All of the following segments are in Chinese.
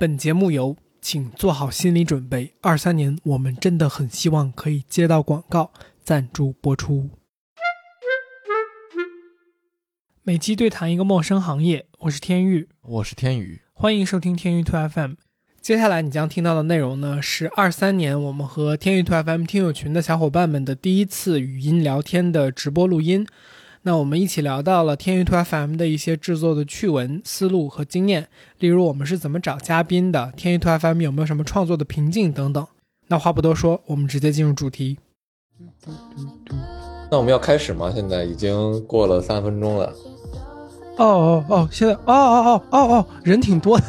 本节目由请做好心理准备，二三年我们真的很希望可以接到广告赞助播出。每期对谈一个陌生行业，我是天宇，我是天宇，欢迎收听天宇 Two FM。接下来你将听到的内容呢，是二三年我们和天宇 Two FM 听友群的小伙伴们的第一次语音聊天的直播录音。那我们一起聊到了天娱 Two FM 的一些制作的趣闻、思路和经验，例如我们是怎么找嘉宾的，天娱 Two FM 有没有什么创作的瓶颈等等。那话不多说，我们直接进入主题。那我们要开始吗？现在已经过了三分钟了。哦哦哦，现在哦哦哦哦哦，人挺多的。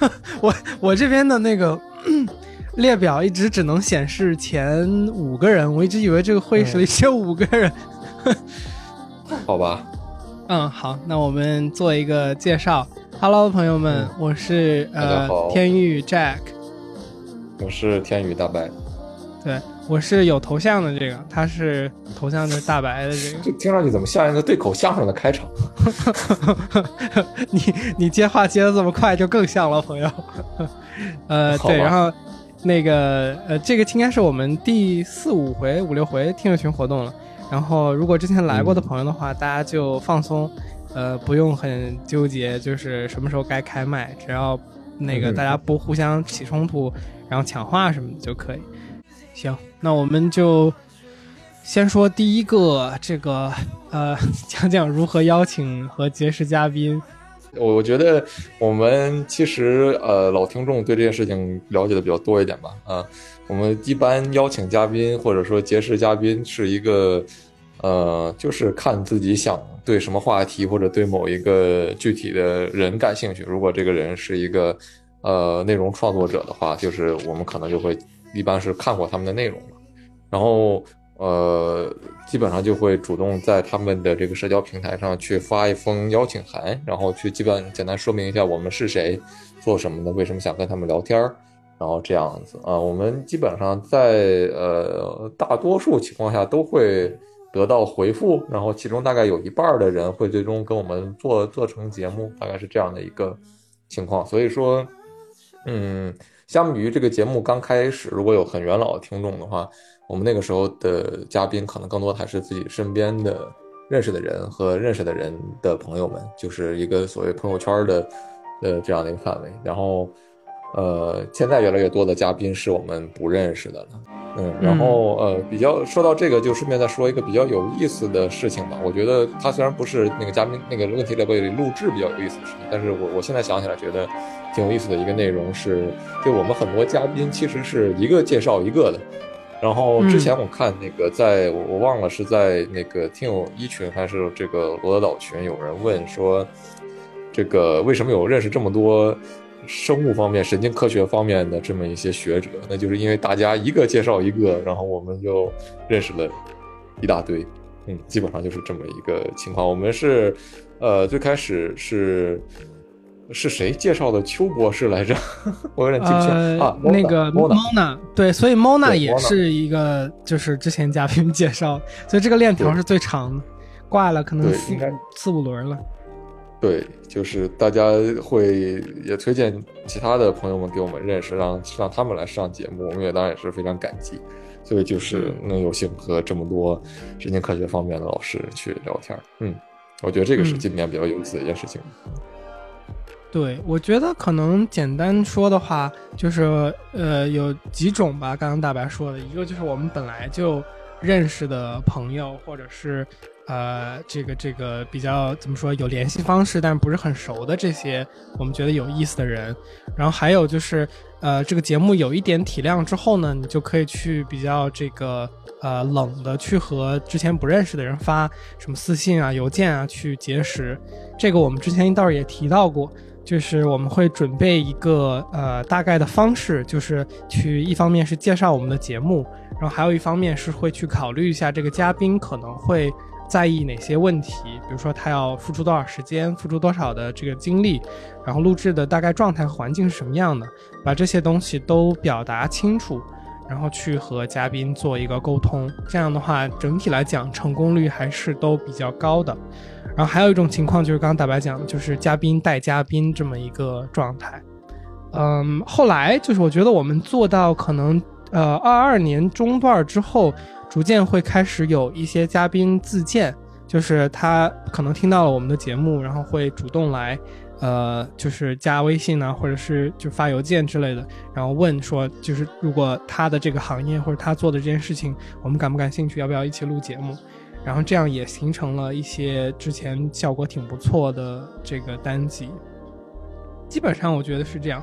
我我这边的那个 列表一直只能显示前五个人，我一直以为这个会议室里只有五个人。好吧，嗯，好，那我们做一个介绍。Hello，朋友们，我是呃天宇 Jack，我是天宇大白，对，我是有头像的这个，他是头像是大白的这个，这听上去怎么像一个对口相声的开场？你你接话接的这么快，就更像了，朋友。呃，对，然后那个呃，这个应该是我们第四五回、五六回听友群活动了。然后，如果之前来过的朋友的话，大家就放松，呃，不用很纠结，就是什么时候该开麦，只要那个大家不互相起冲突，然后抢话什么的就可以。行，那我们就先说第一个，这个呃，讲讲如何邀请和结识嘉宾。我我觉得我们其实呃，老听众对这件事情了解的比较多一点吧，啊。我们一般邀请嘉宾或者说结识嘉宾是一个，呃，就是看自己想对什么话题或者对某一个具体的人感兴趣。如果这个人是一个呃内容创作者的话，就是我们可能就会一般是看过他们的内容然后呃基本上就会主动在他们的这个社交平台上去发一封邀请函，然后去基本简单说明一下我们是谁，做什么的，为什么想跟他们聊天儿。然后这样子啊，我们基本上在呃大多数情况下都会得到回复，然后其中大概有一半的人会最终跟我们做做成节目，大概是这样的一个情况。所以说，嗯，相比于这个节目刚开始，如果有很元老的听众的话，我们那个时候的嘉宾可能更多还是自己身边的认识的人和认识的人的朋友们，就是一个所谓朋友圈的呃这样的一个范围，然后。呃，现在越来越多的嘉宾是我们不认识的了，嗯，然后呃，比较说到这个，就顺便再说一个比较有意思的事情吧。我觉得他虽然不是那个嘉宾那个问题列表里录制比较有意思的事情，但是我我现在想起来觉得挺有意思的一个内容是，就我们很多嘉宾其实是一个介绍一个的。然后之前我看那个在我我忘了是在那个听友一群还是这个罗德岛群，有人问说，这个为什么有认识这么多？生物方面、神经科学方面的这么一些学者，那就是因为大家一个介绍一个，然后我们就认识了一大堆。嗯，基本上就是这么一个情况。我们是，呃，最开始是是谁介绍的邱博士来着？我有点记不清啊。那个 Mona，对，所以 Mona 也是一个，就是之前嘉宾介绍，所以这个链条是最长的，挂了可能四四五轮了。对，就是大家会也推荐其他的朋友们给我们认识，让让他们来上节目，我们也当然也是非常感激。所以就是能有幸和这么多神经科学方面的老师去聊天，嗯，我觉得这个是今年比较有意思的一件事情。对，我觉得可能简单说的话，就是呃有几种吧。刚刚大白说的一个就是我们本来就认识的朋友，或者是。呃，这个这个比较怎么说有联系方式，但是不是很熟的这些，我们觉得有意思的人。然后还有就是，呃，这个节目有一点体量之后呢，你就可以去比较这个呃冷的去和之前不认识的人发什么私信啊、邮件啊去结识。这个我们之前倒是也提到过，就是我们会准备一个呃大概的方式，就是去一方面是介绍我们的节目，然后还有一方面是会去考虑一下这个嘉宾可能会。在意哪些问题？比如说他要付出多少时间，付出多少的这个精力，然后录制的大概状态和环境是什么样的，把这些东西都表达清楚，然后去和嘉宾做一个沟通。这样的话，整体来讲成功率还是都比较高的。然后还有一种情况就是刚刚大白讲的，就是嘉宾带嘉宾这么一个状态。嗯，后来就是我觉得我们做到可能呃二二年中段之后，逐渐会开始有一些嘉宾自荐，就是他可能听到了我们的节目，然后会主动来。呃，就是加微信啊，或者是就发邮件之类的，然后问说，就是如果他的这个行业或者他做的这件事情，我们感不感兴趣，要不要一起录节目？然后这样也形成了一些之前效果挺不错的这个单集。基本上我觉得是这样。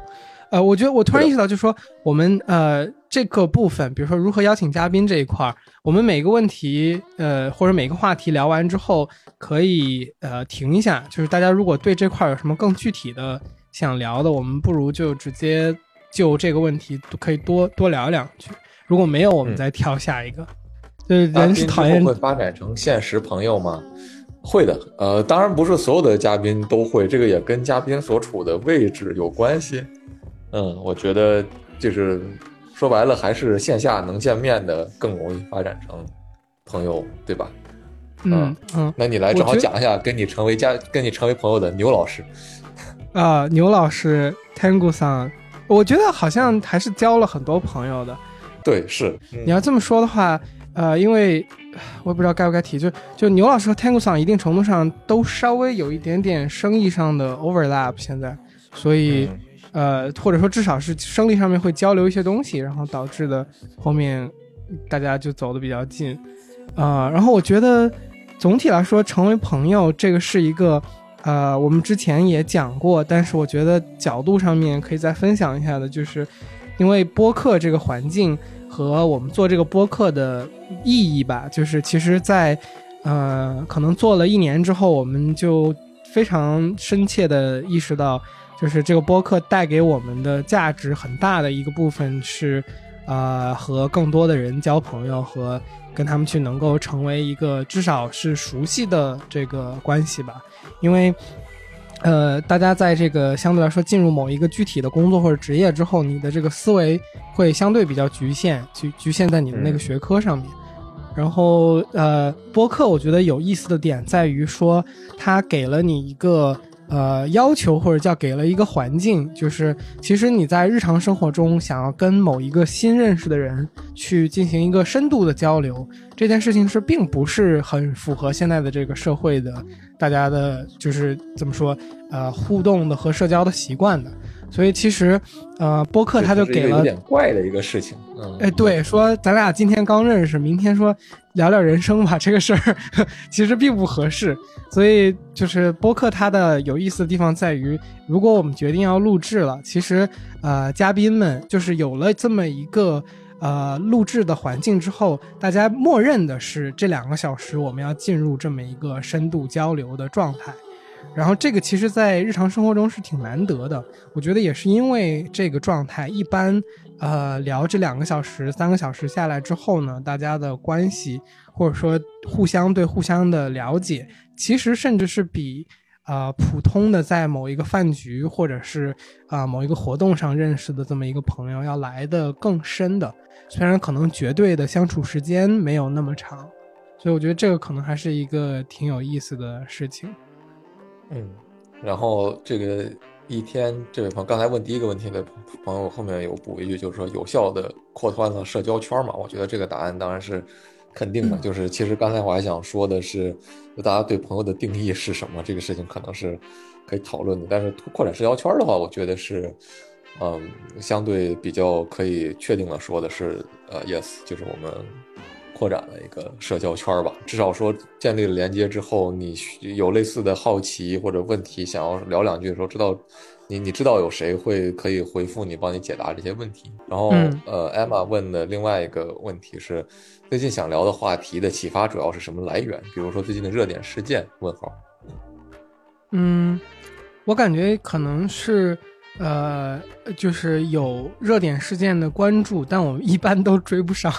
呃，我觉得我突然意识到，就是说我们呃这个部分，比如说如何邀请嘉宾这一块儿，我们每个问题呃或者每个话题聊完之后，可以呃停一下，就是大家如果对这块有什么更具体的想聊的，我们不如就直接就这个问题可以多多聊两句。如果没有，我们再挑下一个。就是人是讨厌会发展成现实朋友吗？会的。呃，当然不是所有的嘉宾都会，这个也跟嘉宾所处的位置有关系。嗯，我觉得就是说白了，还是线下能见面的更容易发展成朋友，对吧？嗯嗯，那你来正好讲一下跟你成为家、跟你成为朋友的牛老师。啊，牛老师，Tango 桑，我觉得好像还是交了很多朋友的。对，是。你要这么说的话，呃，因为我也不知道该不该提，就就牛老师和 Tango 桑一定程度上都稍微有一点点生意上的 overlap，现在，所以。呃，或者说至少是生理上面会交流一些东西，然后导致的后面大家就走的比较近，啊，然后我觉得总体来说成为朋友这个是一个，呃，我们之前也讲过，但是我觉得角度上面可以再分享一下的，就是因为播客这个环境和我们做这个播客的意义吧，就是其实在呃可能做了一年之后，我们就非常深切的意识到。就是这个播客带给我们的价值很大的一个部分是，呃，和更多的人交朋友和跟他们去能够成为一个至少是熟悉的这个关系吧。因为，呃，大家在这个相对来说进入某一个具体的工作或者职业之后，你的这个思维会相对比较局限，局局限在你的那个学科上面。然后，呃，播客我觉得有意思的点在于说，它给了你一个。呃，要求或者叫给了一个环境，就是其实你在日常生活中想要跟某一个新认识的人去进行一个深度的交流，这件事情是并不是很符合现在的这个社会的大家的，就是怎么说，呃，互动的和社交的习惯的。所以其实，呃，播客他就给了有点怪的一个事情。嗯，哎，对，说咱俩今天刚认识，明天说聊聊人生吧，这个事儿其实并不合适。所以就是播客它的有意思的地方在于，如果我们决定要录制了，其实呃，嘉宾们就是有了这么一个呃录制的环境之后，大家默认的是这两个小时我们要进入这么一个深度交流的状态。然后这个其实，在日常生活中是挺难得的。我觉得也是因为这个状态，一般，呃，聊这两个小时、三个小时下来之后呢，大家的关系或者说互相对互相的了解，其实甚至是比，呃，普通的在某一个饭局或者是啊某一个活动上认识的这么一个朋友要来的更深的。虽然可能绝对的相处时间没有那么长，所以我觉得这个可能还是一个挺有意思的事情。嗯，然后这个一天，这位朋友刚才问第一个问题的朋友后面有补一句，就是说有效的扩宽了社交圈嘛？我觉得这个答案当然是肯定的。就是其实刚才我还想说的是，大家对朋友的定义是什么？这个事情可能是可以讨论的。但是扩展社交圈的话，我觉得是，嗯，相对比较可以确定的说的是，呃，yes，就是我们。扩展了一个社交圈吧，至少说建立了连接之后，你有类似的好奇或者问题想要聊两句的时候，知道你你知道有谁会可以回复你，帮你解答这些问题。然后呃，Emma 问的另外一个问题是，最近想聊的话题的启发主要是什么来源？比如说最近的热点事件？问号。嗯，我感觉可能是。呃，就是有热点事件的关注，但我们一般都追不上。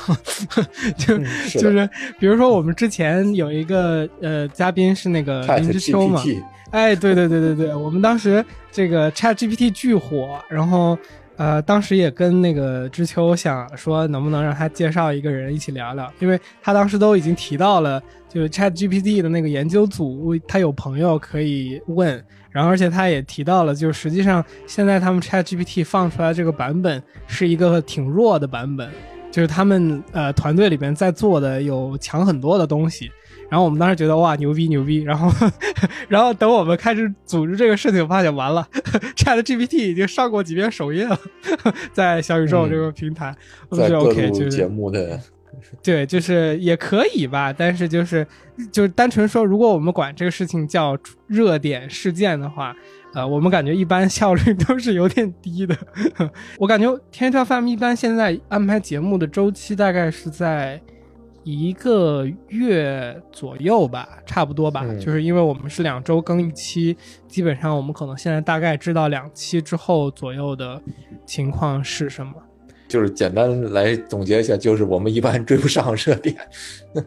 就就是，比如说我们之前有一个呃嘉宾是那个林之秋嘛，哎，对对对对对，我们当时这个 Chat GPT 巨火，然后呃，当时也跟那个知秋想说，能不能让他介绍一个人一起聊聊，因为他当时都已经提到了，就是 Chat GPT 的那个研究组，他有朋友可以问，然后而且他也提到了，就是实际上现在他们 Chat GPT 放出来这个版本是一个挺弱的版本，就是他们呃团队里边在做的有强很多的东西。然后我们当时觉得哇牛逼牛逼，然后 然后等我们开始组织这个事情，发现完了，Chat GPT 已经上过几遍首页了，在小宇宙这个平台，在各路节目的，对，就是也可以吧，但是就是就是单纯说，如果我们管这个事情叫热点事件的话，呃，我们感觉一般效率都是有点低的。我感觉天朝 FM 一般现在安排节目的周期大概是在。一个月左右吧，差不多吧，就是因为我们是两周更一期，基本上我们可能现在大概知道两期之后左右的情况是什么。就是简单来总结一下，就是我们一般追不上热点。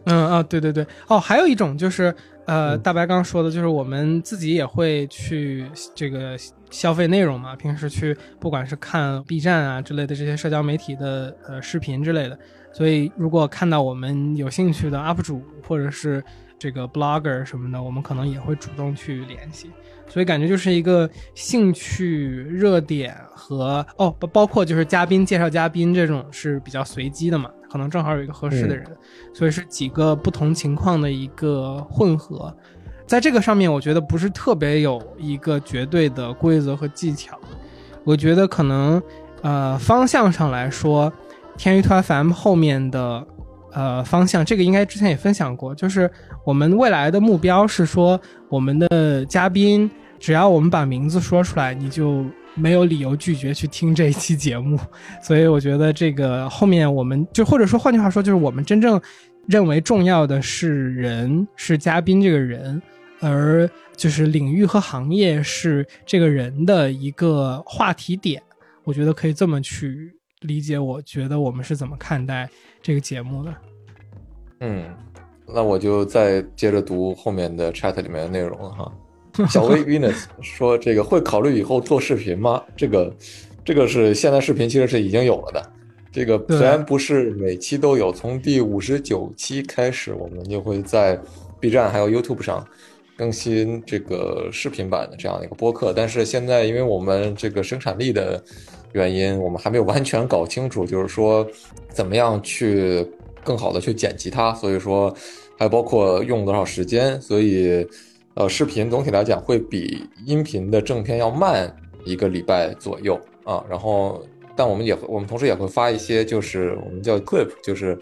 嗯啊，对对对，哦，还有一种就是呃，大白刚说的，就是我们自己也会去这个消费内容嘛，平时去不管是看 B 站啊之类的这些社交媒体的呃视频之类的。所以，如果看到我们有兴趣的 UP 主或者是这个 Blogger 什么的，我们可能也会主动去联系。所以感觉就是一个兴趣热点和哦，包括就是嘉宾介绍嘉宾这种是比较随机的嘛，可能正好有一个合适的人，所以是几个不同情况的一个混合。在这个上面，我觉得不是特别有一个绝对的规则和技巧。我觉得可能呃方向上来说。天娱团 FM 后面的呃方向，这个应该之前也分享过，就是我们未来的目标是说，我们的嘉宾只要我们把名字说出来，你就没有理由拒绝去听这一期节目。所以我觉得这个后面我们就或者说换句话说，就是我们真正认为重要的是人是嘉宾这个人，而就是领域和行业是这个人的一个话题点。我觉得可以这么去。理解，我觉得我们是怎么看待这个节目的？嗯，那我就再接着读后面的 chat 里面的内容了哈。小薇 Venus 说：“这个会考虑以后做视频吗？这个，这个是现在视频其实是已经有了的。这个虽然不是每期都有，从第五十九期开始，我们就会在 B 站还有 YouTube 上更新这个视频版的这样一个播客。但是现在因为我们这个生产力的。”原因我们还没有完全搞清楚，就是说怎么样去更好的去剪辑它，所以说还包括用多少时间，所以呃视频总体来讲会比音频的正片要慢一个礼拜左右啊。然后但我们也我们同时也会发一些就是我们叫 clip，就是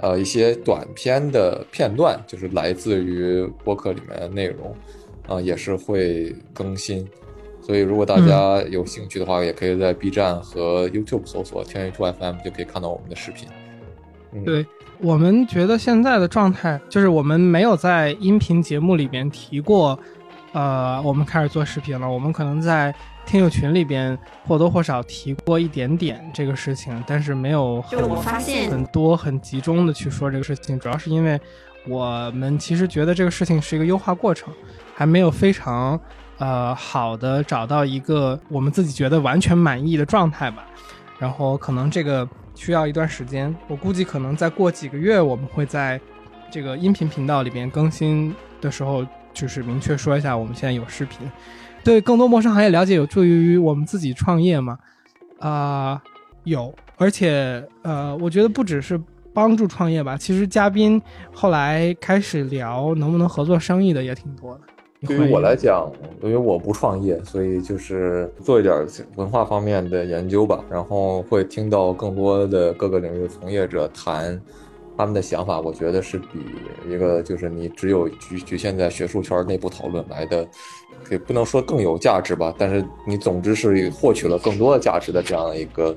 呃一些短片的片段，就是来自于播客里面的内容啊，也是会更新。所以，如果大家有兴趣的话，也可以在 B 站和 YouTube 搜索“天娱兔 FM”，就可以看到我们的视频。对我们觉得现在的状态，就是我们没有在音频节目里边提过，呃，我们开始做视频了。我们可能在听友群里边或多或少提过一点点这个事情，但是没有很多很集中的去说这个事情。主要是因为我们其实觉得这个事情是一个优化过程，还没有非常。呃，好的，找到一个我们自己觉得完全满意的状态吧。然后可能这个需要一段时间，我估计可能再过几个月，我们会在这个音频频道里边更新的时候，就是明确说一下我们现在有视频。对更多陌生行业了解有助于我们自己创业吗？啊，有，而且呃，我觉得不只是帮助创业吧，其实嘉宾后来开始聊能不能合作生意的也挺多的。对于我来讲，因为我不创业，所以就是做一点文化方面的研究吧，然后会听到更多的各个领域的从业者谈他们的想法。我觉得是比一个就是你只有局局限在学术圈内部讨论来的，也不能说更有价值吧，但是你总之是获取了更多的价值的这样一个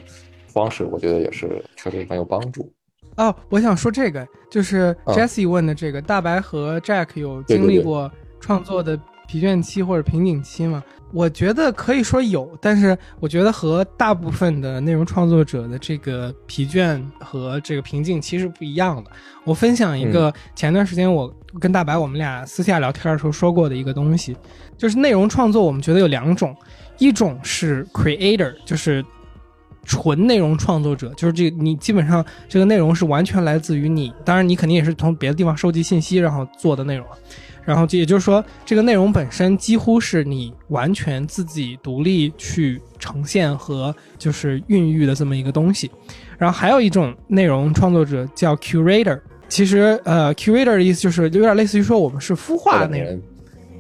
方式，我觉得也是确实很有帮助。哦，我想说这个，就是 Jesse 问的这个，大白和 Jack 有经历过。创作的疲倦期或者瓶颈期嘛，我觉得可以说有，但是我觉得和大部分的内容创作者的这个疲倦和这个瓶颈期是不一样的。我分享一个前段时间我跟大白我们俩私下聊天的时候说过的一个东西，就是内容创作我们觉得有两种，一种是 creator，就是纯内容创作者，就是这你基本上这个内容是完全来自于你，当然你肯定也是从别的地方收集信息然后做的内容，然后也就是说这个内容本身几乎是你完全自己独立去呈现和就是孕育的这么一个东西。然后还有一种内容创作者叫 curator，其实呃 curator 的意思就是有点类似于说我们是孵化内容，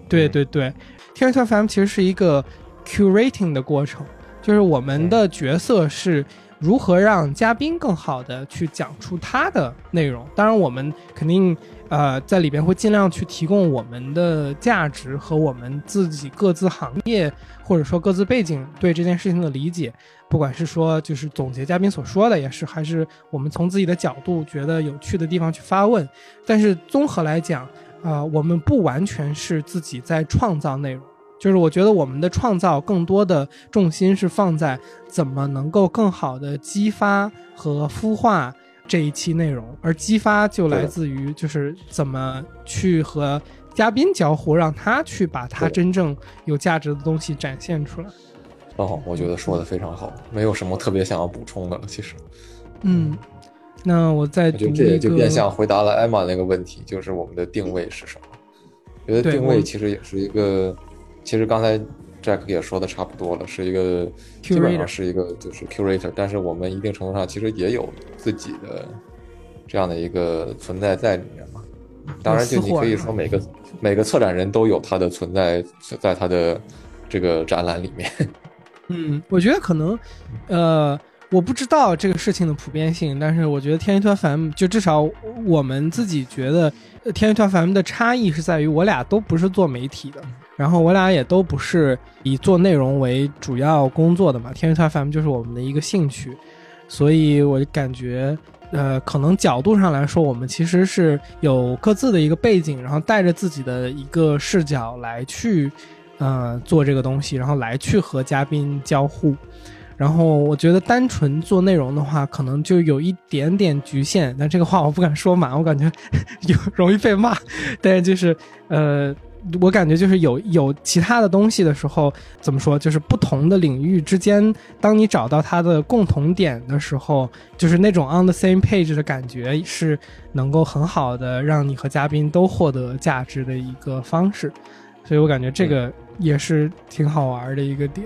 对对对，天元 FM 其实是一个 curating 的过程，就是我们的角色是如何让嘉宾更好的去讲出他的内容。当然我们肯定呃在里边会尽量去提供我们的价值和我们自己各自行业或者说各自背景对这件事情的理解。不管是说就是总结嘉宾所说的，也是还是我们从自己的角度觉得有趣的地方去发问，但是综合来讲，啊，我们不完全是自己在创造内容，就是我觉得我们的创造更多的重心是放在怎么能够更好的激发和孵化这一期内容，而激发就来自于就是怎么去和嘉宾交互，让他去把他真正有价值的东西展现出来。哦，我觉得说的非常好，没有什么特别想要补充的了。其实，嗯，那我再就这也就变相回答了艾玛那个问题，就是我们的定位是什么？觉得定位其实也是一个，其实刚才 Jack 也说的差不多了，是一个基本上是一个就是 curator，但是我们一定程度上其实也有自己的这样的一个存在在里面嘛。当然，就你可以说每个每个策展人都有他的存在在他的这个展览里面。嗯，我觉得可能，呃，我不知道这个事情的普遍性，但是我觉得天娱团 FM 就至少我们自己觉得，天娱团 FM 的差异是在于我俩都不是做媒体的，然后我俩也都不是以做内容为主要工作的嘛，天娱团 FM 就是我们的一个兴趣，所以我感觉，呃，可能角度上来说，我们其实是有各自的一个背景，然后带着自己的一个视角来去。呃，做这个东西，然后来去和嘉宾交互，然后我觉得单纯做内容的话，可能就有一点点局限。但这个话我不敢说满，我感觉有 容易被骂。但是就是呃，我感觉就是有有其他的东西的时候，怎么说？就是不同的领域之间，当你找到它的共同点的时候，就是那种 on the same page 的感觉，是能够很好的让你和嘉宾都获得价值的一个方式。所以我感觉这个。也是挺好玩的一个点。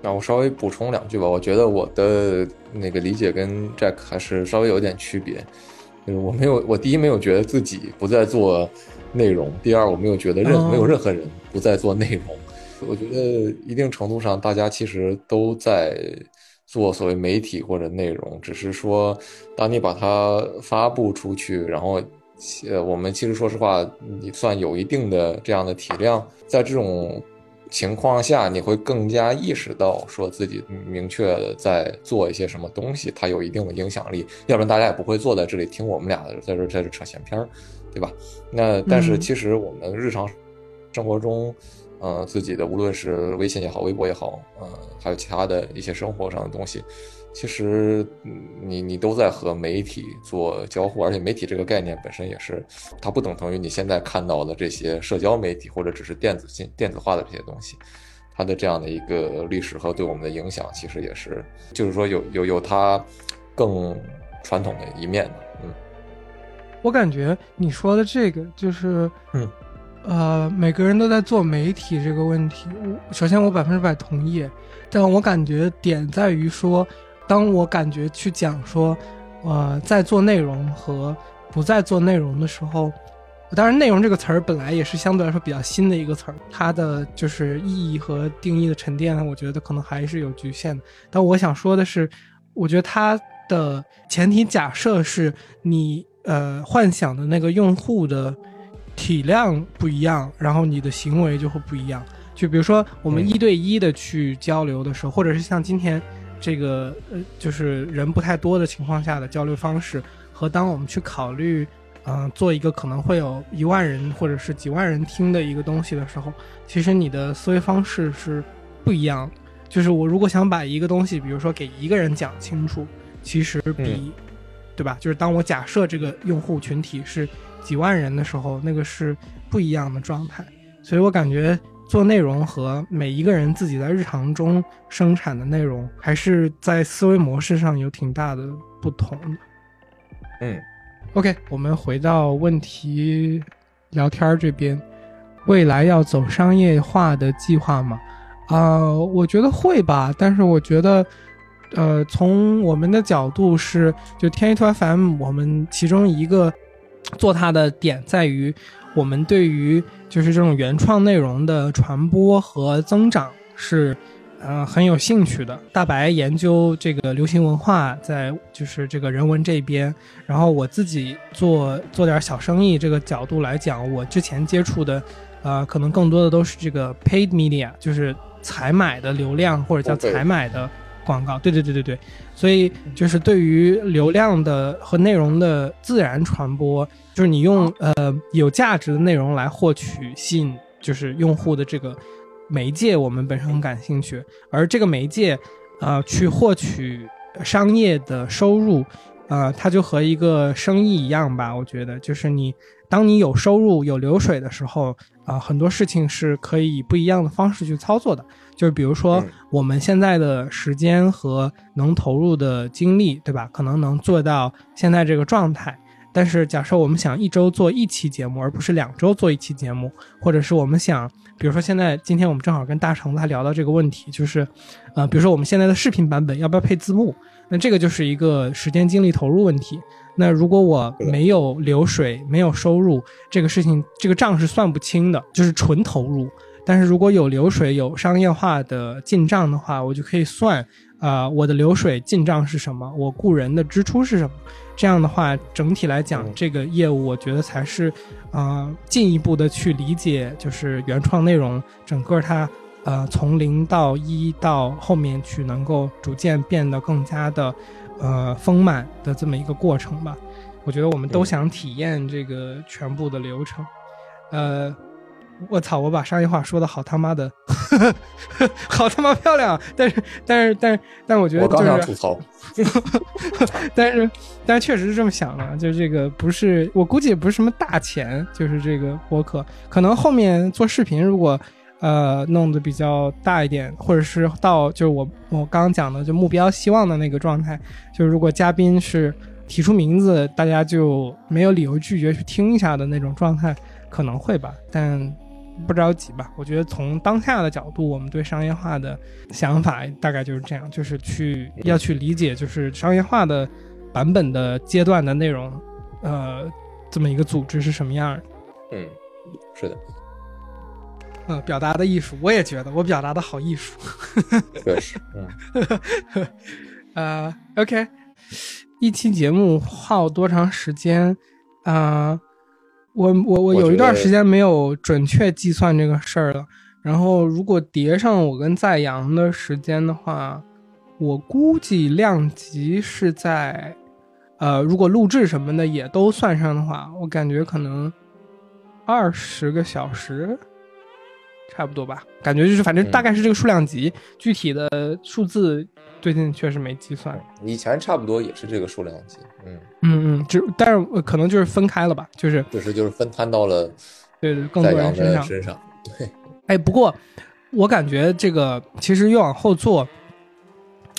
那我稍微补充两句吧。我觉得我的那个理解跟 Jack 还是稍微有点区别。就是我没有，我第一没有觉得自己不再做内容，第二我没有觉得任没有任何人不在做内容。我觉得一定程度上，大家其实都在做所谓媒体或者内容，只是说当你把它发布出去，然后。呃，我们其实说实话，你算有一定的这样的体量，在这种情况下，你会更加意识到说自己明确的在做一些什么东西，它有一定的影响力，要不然大家也不会坐在这里听我们俩在这在这扯闲篇儿，对吧？那但是其实我们日常生活中，呃，自己的无论是微信也好，微博也好，呃，还有其他的一些生活上的东西。其实，你你都在和媒体做交互，而且媒体这个概念本身也是，它不等同于你现在看到的这些社交媒体或者只是电子信电子化的这些东西，它的这样的一个历史和对我们的影响，其实也是，就是说有有有它更传统的一面的。嗯，我感觉你说的这个就是，嗯，呃，每个人都在做媒体这个问题，首先我百分之百同意，但我感觉点在于说。当我感觉去讲说，呃，在做内容和不在做内容的时候，当然“内容”这个词儿本来也是相对来说比较新的一个词儿，它的就是意义和定义的沉淀，我觉得可能还是有局限的。但我想说的是，我觉得它的前提假设是你呃幻想的那个用户的体量不一样，然后你的行为就会不一样。就比如说我们一对一的去交流的时候，或者是像今天。这个呃，就是人不太多的情况下的交流方式，和当我们去考虑，嗯，做一个可能会有一万人或者是几万人听的一个东西的时候，其实你的思维方式是不一样的。就是我如果想把一个东西，比如说给一个人讲清楚，其实比，对吧？就是当我假设这个用户群体是几万人的时候，那个是不一样的状态。所以我感觉。做内容和每一个人自己在日常中生产的内容，还是在思维模式上有挺大的不同的。嗯，OK，我们回到问题聊天这边，未来要走商业化的计划吗？啊，我觉得会吧，但是我觉得，呃，从我们的角度是，就天一图 FM，我们其中一个做它的点在于，我们对于就是这种原创内容的传播和增长是。呃，很有兴趣的。大白研究这个流行文化，在就是这个人文这边。然后我自己做做点小生意这个角度来讲，我之前接触的，呃，可能更多的都是这个 paid media，就是采买的流量或者叫采买的广告。对对对对对。所以就是对于流量的和内容的自然传播，就是你用呃有价值的内容来获取吸引就是用户的这个。媒介我们本身很感兴趣，而这个媒介，呃，去获取商业的收入，呃，它就和一个生意一样吧。我觉得，就是你当你有收入、有流水的时候，啊，很多事情是可以以不一样的方式去操作的。就是比如说，我们现在的时间和能投入的精力，对吧？可能能做到现在这个状态。但是，假设我们想一周做一期节目，而不是两周做一期节目，或者是我们想。比如说，现在今天我们正好跟大橙子还聊到这个问题，就是，呃，比如说我们现在的视频版本要不要配字幕？那这个就是一个时间精力投入问题。那如果我没有流水，没有收入，这个事情这个账是算不清的，就是纯投入。但是如果有流水，有商业化的进账的话，我就可以算，啊，我的流水进账是什么，我雇人的支出是什么。这样的话，整体来讲，这个业务我觉得才是，呃，进一步的去理解，就是原创内容整个它，呃，从零到一到后面去能够逐渐变得更加的，呃，丰满的这么一个过程吧。我觉得我们都想体验这个全部的流程，呃。我操！我把商业化说的好他妈的，好他妈漂亮！但是，但是，但是，但我觉得就是吐槽。但是，但是确实是这么想的，就是这个不是，我估计也不是什么大钱，就是这个播客，可能后面做视频，如果呃弄得比较大一点，或者是到就是我我刚刚讲的就目标希望的那个状态，就是如果嘉宾是提出名字，大家就没有理由拒绝去听一下的那种状态，可能会吧，但。不着急吧，我觉得从当下的角度，我们对商业化的想法大概就是这样，就是去要去理解，就是商业化的版本的阶段的内容，呃，这么一个组织是什么样的。嗯，是的。呃，表达的艺术，我也觉得我表达的好艺术。确实，嗯。呃，OK，一期节目耗多长时间？啊。我我我有一段时间没有准确计算这个事儿了，然后如果叠上我跟在阳的时间的话，我估计量级是在，呃，如果录制什么的也都算上的话，我感觉可能二十个小时，差不多吧，感觉就是反正大概是这个数量级，具体的数字。最近确实没计算，以前差不多也是这个数量级，嗯。嗯嗯，就但是可能就是分开了吧，就是就是就是分摊到了，对对，更多人身上身上，对，哎，不过我感觉这个其实越往后做，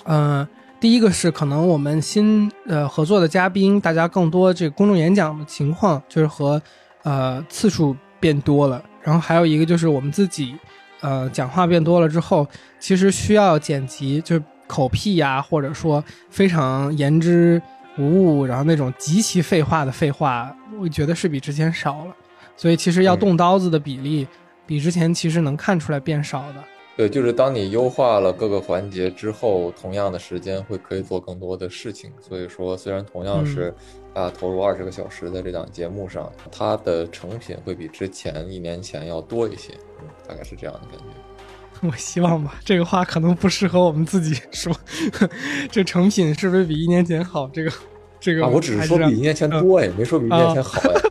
嗯，第一个是可能我们新呃合作的嘉宾，大家更多这个公众演讲的情况，就是和呃次数变多了，然后还有一个就是我们自己呃讲话变多了之后，其实需要剪辑就。口癖呀，或者说非常言之无物，然后那种极其废话的废话，我觉得是比之前少了。所以其实要动刀子的比例，比之前其实能看出来变少的。对，就是当你优化了各个环节之后，同样的时间会可以做更多的事情。所以说，虽然同样是啊投入二十个小时在这档节目上，它的成品会比之前一年前要多一些，嗯，大概是这样的感觉。我希望吧，这个话可能不适合我们自己说。这成品是不是比一年前好？这个，这个，我只是说比一年前多哎，没说比一年前好哎。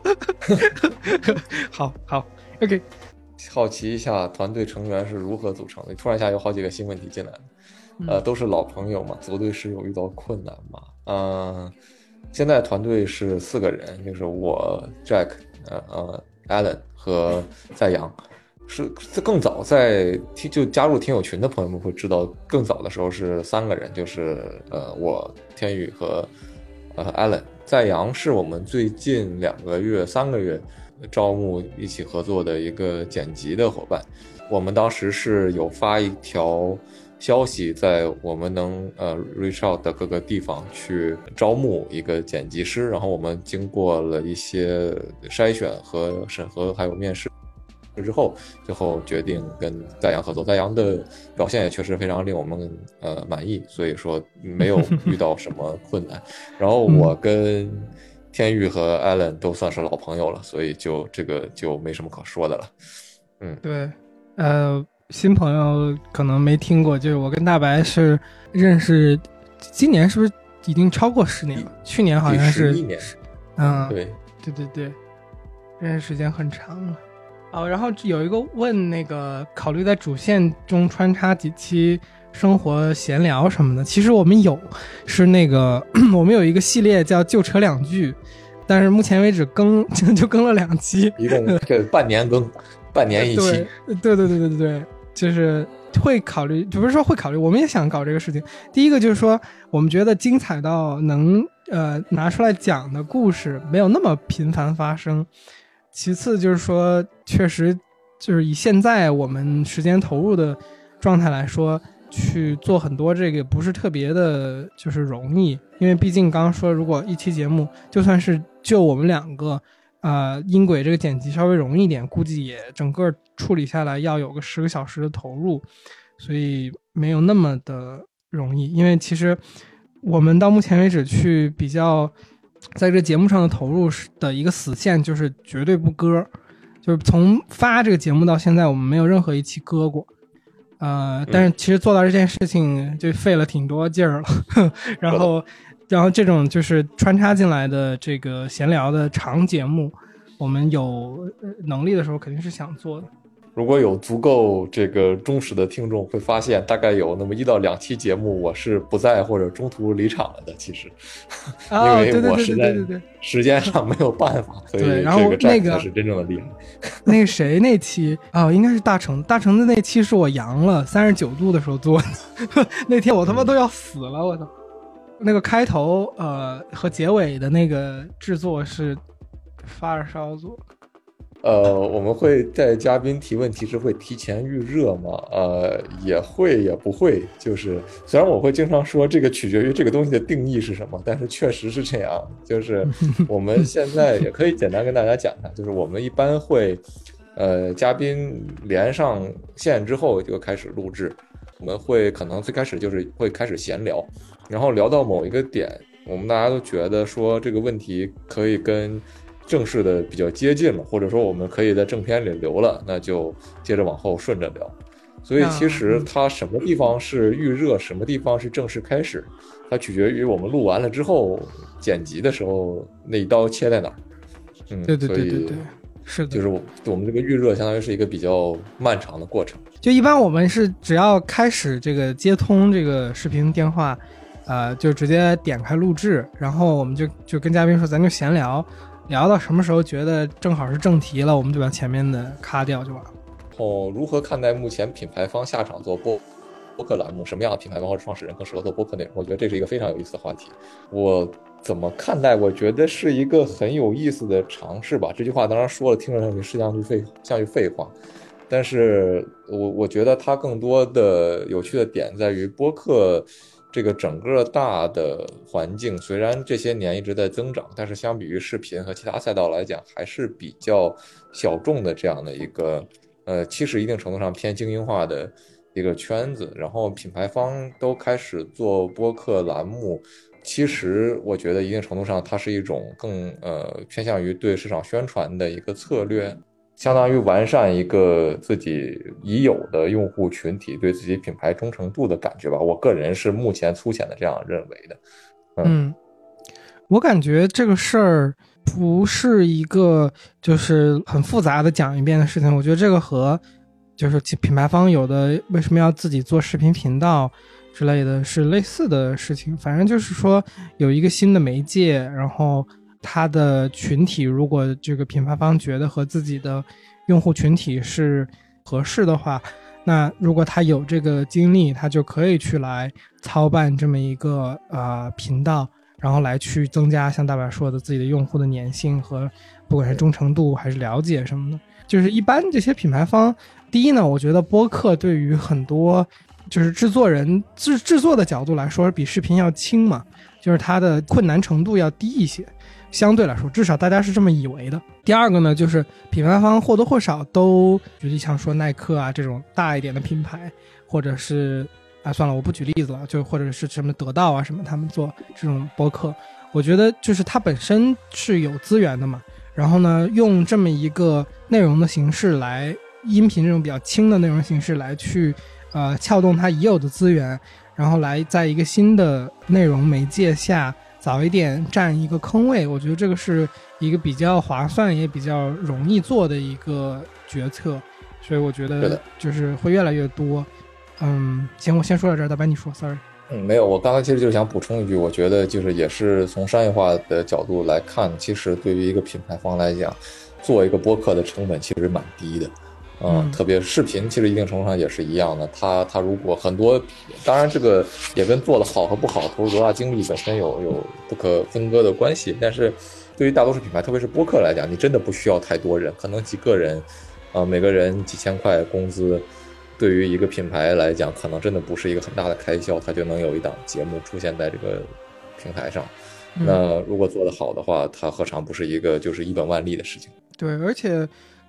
好 好，OK。好奇一下，团队成员是如何组成的？突然一下有好几个新问题进来了。呃，都是老朋友嘛，组队时有遇到困难嘛？嗯，现在团队是四个人，就是我 Jack，呃呃，Allen 和在阳。是更早在听就加入听友群的朋友们会知道，更早的时候是三个人，就是呃我天宇和呃 Allen，在阳是我们最近两个月三个月招募一起合作的一个剪辑的伙伴。我们当时是有发一条消息，在我们能呃 reach out 的各个地方去招募一个剪辑师，然后我们经过了一些筛选和审核，还有面试。之后，最后决定跟戴阳合作。戴阳的表现也确实非常令我们呃满意，所以说没有 遇到什么困难。然后我跟天宇和艾伦都算是老朋友了，所以就这个就没什么可说的了。嗯，对，呃，新朋友可能没听过，就是我跟大白是认识，今年是不是已经超过十年了？去年好像是一年。嗯，对，对对对，认识时间很长了。哦，然后有一个问那个考虑在主线中穿插几期生活闲聊什么的，其实我们有，是那个 我们有一个系列叫就扯两句，但是目前为止更 就更了两期，一共 这半年更，半年一期，对对对对对对，就是会考虑，就不是说会考虑，我们也想搞这个事情。第一个就是说，我们觉得精彩到能呃拿出来讲的故事没有那么频繁发生。其次就是说，确实就是以现在我们时间投入的状态来说，去做很多这个不是特别的，就是容易。因为毕竟刚刚说，如果一期节目就算是就我们两个，啊音轨这个剪辑稍微容易一点，估计也整个处理下来要有个十个小时的投入，所以没有那么的容易。因为其实我们到目前为止去比较。在这节目上的投入是的一个死线，就是绝对不割，就是从发这个节目到现在，我们没有任何一期割过，呃，但是其实做到这件事情就费了挺多劲儿了，然后，然后这种就是穿插进来的这个闲聊的长节目，我们有能力的时候肯定是想做的。如果有足够这个忠实的听众，会发现大概有那么一到两期节目，我是不在或者中途离场了的。其实，因为我实在时间上没有办法，所以这个站才是真正的厉害。那个谁那期啊，应该是大成，大成的那期是我阳了三十九度的时候做的，那天我他妈都要死了，我操！那个开头呃和结尾的那个制作是发着烧做。呃，我们会在嘉宾提问题时会提前预热吗？呃，也会，也不会。就是虽然我会经常说这个取决于这个东西的定义是什么，但是确实是这样。就是 我们现在也可以简单跟大家讲一下，就是我们一般会，呃，嘉宾连上线之后就开始录制。我们会可能最开始就是会开始闲聊，然后聊到某一个点，我们大家都觉得说这个问题可以跟。正式的比较接近了，或者说我们可以在正片里留了，那就接着往后顺着聊。所以其实它什么地方是预热，什么地方是正式开始，它取决于我们录完了之后剪辑的时候那一刀切在哪儿。嗯，对对对对对，是的，就是我我们这个预热相当于是一个比较漫长的过程。就一般我们是只要开始这个接通这个视频电话，呃，就直接点开录制，然后我们就就跟嘉宾说，咱就闲聊。聊到什么时候觉得正好是正题了，我们就把前面的咔掉就完了。哦，如何看待目前品牌方下场做播播客栏目？什么样的品牌方或创始人更适合做播客内容？我觉得这是一个非常有意思的话题。我怎么看待？我觉得是一个很有意思的尝试吧。这句话当然说了，听着上去是像句废像句废话，但是我我觉得它更多的有趣的点在于播客。这个整个大的环境虽然这些年一直在增长，但是相比于视频和其他赛道来讲，还是比较小众的这样的一个，呃，其实一定程度上偏精英化的一个圈子。然后品牌方都开始做播客栏目，其实我觉得一定程度上它是一种更呃偏向于对市场宣传的一个策略。相当于完善一个自己已有的用户群体对自己品牌忠诚度的感觉吧。我个人是目前粗浅的这样认为的。嗯，我感觉这个事儿不是一个就是很复杂的讲一遍的事情。我觉得这个和就是品牌方有的为什么要自己做视频频道之类的是类似的事情。反正就是说有一个新的媒介，然后。它的群体，如果这个品牌方觉得和自己的用户群体是合适的话，那如果他有这个精力，他就可以去来操办这么一个呃频道，然后来去增加像大白说的自己的用户的粘性和不管是忠诚度还是了解什么的。就是一般这些品牌方，第一呢，我觉得播客对于很多就是制作人制制作的角度来说，比视频要轻嘛，就是它的困难程度要低一些。相对来说，至少大家是这么以为的。第二个呢，就是品牌方或多或少都，举例像说耐克啊这种大一点的品牌，或者是啊算了，我不举例子了，就或者是什么得到啊什么，他们做这种播客，我觉得就是它本身是有资源的嘛。然后呢，用这么一个内容的形式来，音频这种比较轻的内容形式来去，呃，撬动它已有的资源，然后来在一个新的内容媒介下。早一点占一个坑位，我觉得这个是一个比较划算也比较容易做的一个决策，所以我觉得就是会越来越多。嗯，行，我先说到这儿，大白你说，sorry。嗯，没有，我刚才其实就是想补充一句，我觉得就是也是从商业化的角度来看，其实对于一个品牌方来讲，做一个播客的成本其实蛮低的。嗯，特别视频，其实一定程度上也是一样的。它它如果很多，当然这个也跟做的好和不好、投入多大精力本身有有不可分割的关系。但是，对于大多数品牌，特别是播客来讲，你真的不需要太多人，可能几个人，啊，每个人几千块工资，对于一个品牌来讲，可能真的不是一个很大的开销，它就能有一档节目出现在这个平台上。那如果做得好的话，它何尝不是一个就是一本万利的事情？对，而且。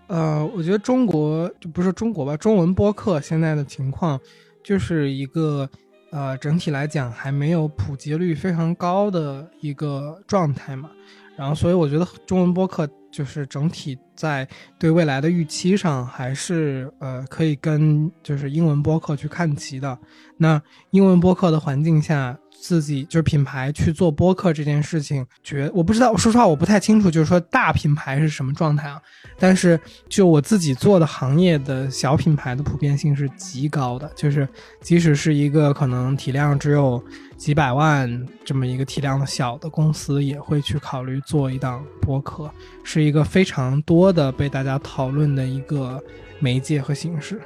呃，我觉得中国就不是中国吧，中文播客现在的情况，就是一个呃整体来讲还没有普及率非常高的一个状态嘛。然后，所以我觉得中文播客就是整体在对未来的预期上，还是呃可以跟就是英文播客去看齐的。那英文播客的环境下。自己就是品牌去做播客这件事情，觉我不知道，说实话我不太清楚，就是说大品牌是什么状态啊？但是就我自己做的行业的小品牌的普遍性是极高的，就是即使是一个可能体量只有几百万这么一个体量的小的公司，也会去考虑做一档播客，是一个非常多的被大家讨论的一个媒介和形式。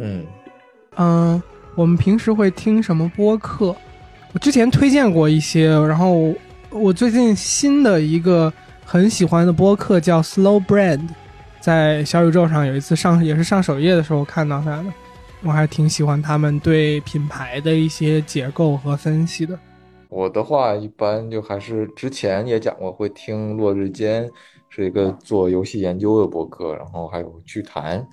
嗯嗯。我们平时会听什么播客？我之前推荐过一些，然后我最近新的一个很喜欢的播客叫 Slow Brand，在小宇宙上有一次上也是上首页的时候看到它的，我还挺喜欢他们对品牌的一些结构和分析的。我的话一般就还是之前也讲过，会听落日间，是一个做游戏研究的播客，然后还有剧谈。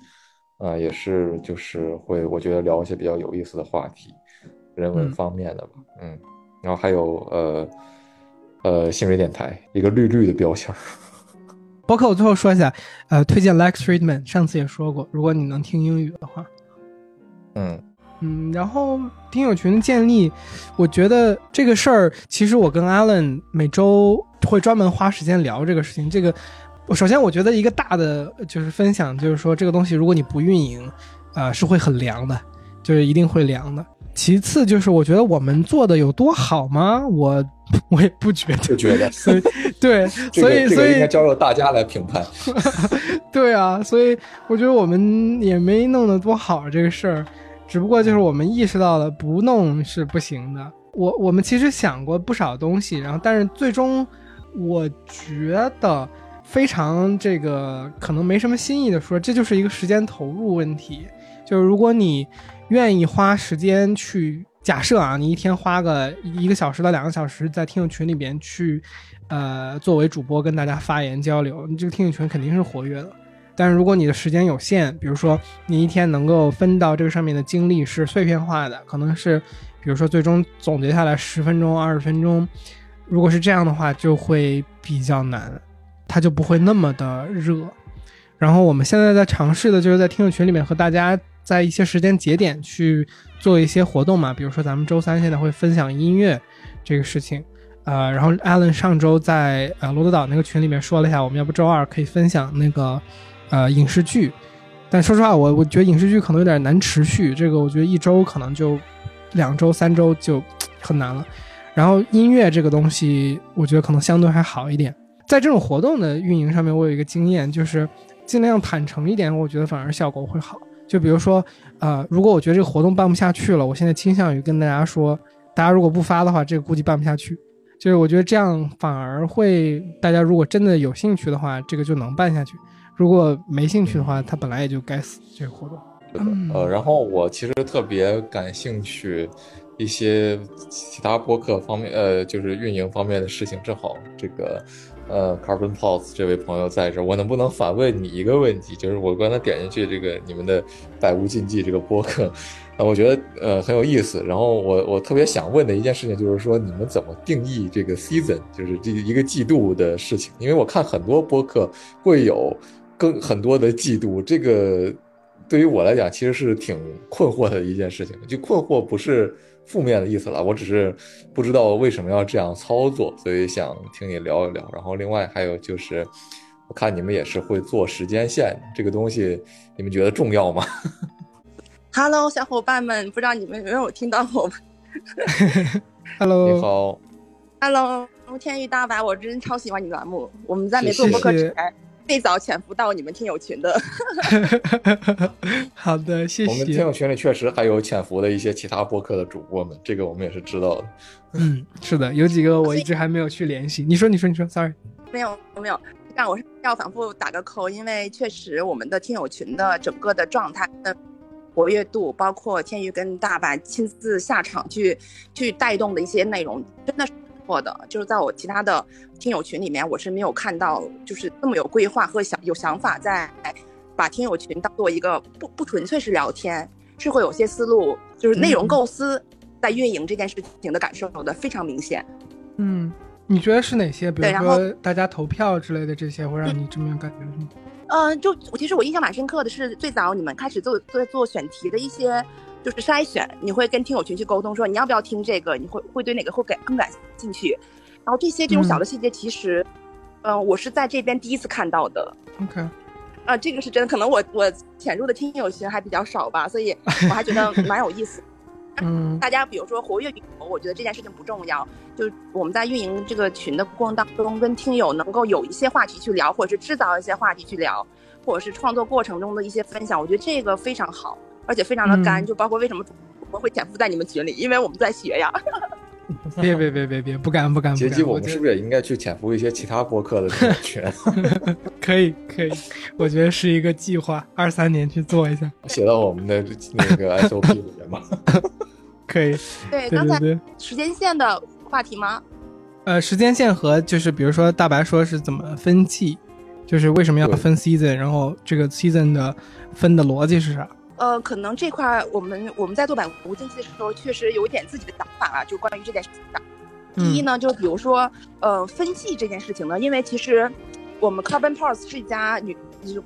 啊，也是，就是会，我觉得聊一些比较有意思的话题，人文方面的吧，嗯，然后还有呃呃，新锐电台，一个绿绿的标签。包括我最后说一下，呃，推荐 Lex Friedman，上次也说过，如果你能听英语的话，嗯嗯，然后听友群的建立，我觉得这个事儿，其实我跟 Alan 每周会专门花时间聊这个事情，这个。我首先我觉得一个大的就是分享，就是说这个东西如果你不运营，呃，是会很凉的，就是一定会凉的。其次就是我觉得我们做的有多好吗？我 我也不觉得，不觉得。所以对，所以所以应该交由大家来评判。对啊，所以我觉得我们也没弄得多好这个事儿，只不过就是我们意识到了不弄是不行的。我我们其实想过不少东西，然后但是最终我觉得。非常这个可能没什么新意的说，这就是一个时间投入问题。就是如果你愿意花时间去假设啊，你一天花个一个小时到两个小时在听友群里边去，呃，作为主播跟大家发言交流，你这个听友群肯定是活跃的。但是如果你的时间有限，比如说你一天能够分到这个上面的精力是碎片化的，可能是比如说最终总结下来十分钟、二十分钟，如果是这样的话，就会比较难。它就不会那么的热，然后我们现在在尝试的就是在听友群里面和大家在一些时间节点去做一些活动嘛，比如说咱们周三现在会分享音乐这个事情，呃，然后 Allen 上周在呃罗德岛那个群里面说了一下，我们要不周二可以分享那个呃影视剧，但说实话，我我觉得影视剧可能有点难持续，这个我觉得一周可能就两周三周就很难了，然后音乐这个东西，我觉得可能相对还好一点。在这种活动的运营上面，我有一个经验，就是尽量坦诚一点，我觉得反而效果会好。就比如说，呃，如果我觉得这个活动办不下去了，我现在倾向于跟大家说，大家如果不发的话，这个估计办不下去。就是我觉得这样反而会，大家如果真的有兴趣的话，这个就能办下去；如果没兴趣的话，他本来也就该死这个活动。呃，然后我其实特别感兴趣一些其他播客方面，呃，就是运营方面的事情。正好这个，呃，Carbon Pulse 这位朋友在这，我能不能反问你一个问题？就是我刚才点进去这个你们的百无禁忌这个播客，啊，我觉得呃很有意思。然后我我特别想问的一件事情就是说，你们怎么定义这个 season，就是这一个季度的事情？因为我看很多播客会有更很多的季度，这个。对于我来讲，其实是挺困惑的一件事情。就困惑不是负面的意思了，我只是不知道为什么要这样操作，所以想听你聊一聊。然后另外还有就是，我看你们也是会做时间线这个东西，你们觉得重要吗？Hello，小伙伴们，不知道你们有没有听到我？Hello，你好。Hello，天宇大白，我真超喜欢你栏目。我们在没做播客之前。最早潜伏到你们听友群的，好的，谢谢。我们听友群里确实还有潜伏的一些其他播客的主播们，这个我们也是知道的。嗯，是的，有几个我一直还没有去联系。你说，你说，你说，sorry，没有，没有。但我是要反复打个扣，因为确实我们的听友群的整个的状态的、活跃度，包括天宇跟大白亲自下场去去带动的一些内容，真的是。错的，就是在我其他的听友群里面，我是没有看到就是这么有规划和想有想法，在把听友群当做一个不不纯粹是聊天，是会有些思路，就是内容构思在运营这件事情的感受的非常明显。嗯，你觉得是哪些？比如说大家投票之类的这些，会让你这么有感觉吗？嗯，就其实我印象蛮深刻的是，最早你们开始做做做选题的一些。就是筛选，你会跟听友群去沟通，说你要不要听这个，你会会对哪个会感更感兴趣。然后这些这种小的细节，其实，嗯，我是在这边第一次看到的。OK，啊，这个是真的，可能我我潜入的听友群还比较少吧，所以我还觉得 蛮有意思。嗯，大家比如说活跃与否，我觉得这件事情不重要，就我们在运营这个群的过程当中，跟听友能够有一些话题去聊，或者是制造一些话题去聊，或者是创作过程中的一些分享，我觉得这个非常好。而且非常的干，就包括为什么我们会潜伏在你们群里，因为我们在学呀。别别别别别，不敢不敢。杰基，我们是不是也应该去潜伏一些其他播客的群？可以可以，我觉得是一个计划，二三年去做一下，写到我们的那个 SOP 里面吗？可以。对，刚才时间线的话题吗？呃，时间线和就是比如说大白说是怎么分季，就是为什么要分 season，然后这个 season 的分的逻辑是啥？呃，可能这块我们我们在做百无禁忌的时候，确实有一点自己的想法啊，就关于这件事情的。第一呢，就比如说，呃，分析这件事情呢，因为其实我们 Carbon Pulse 是一家女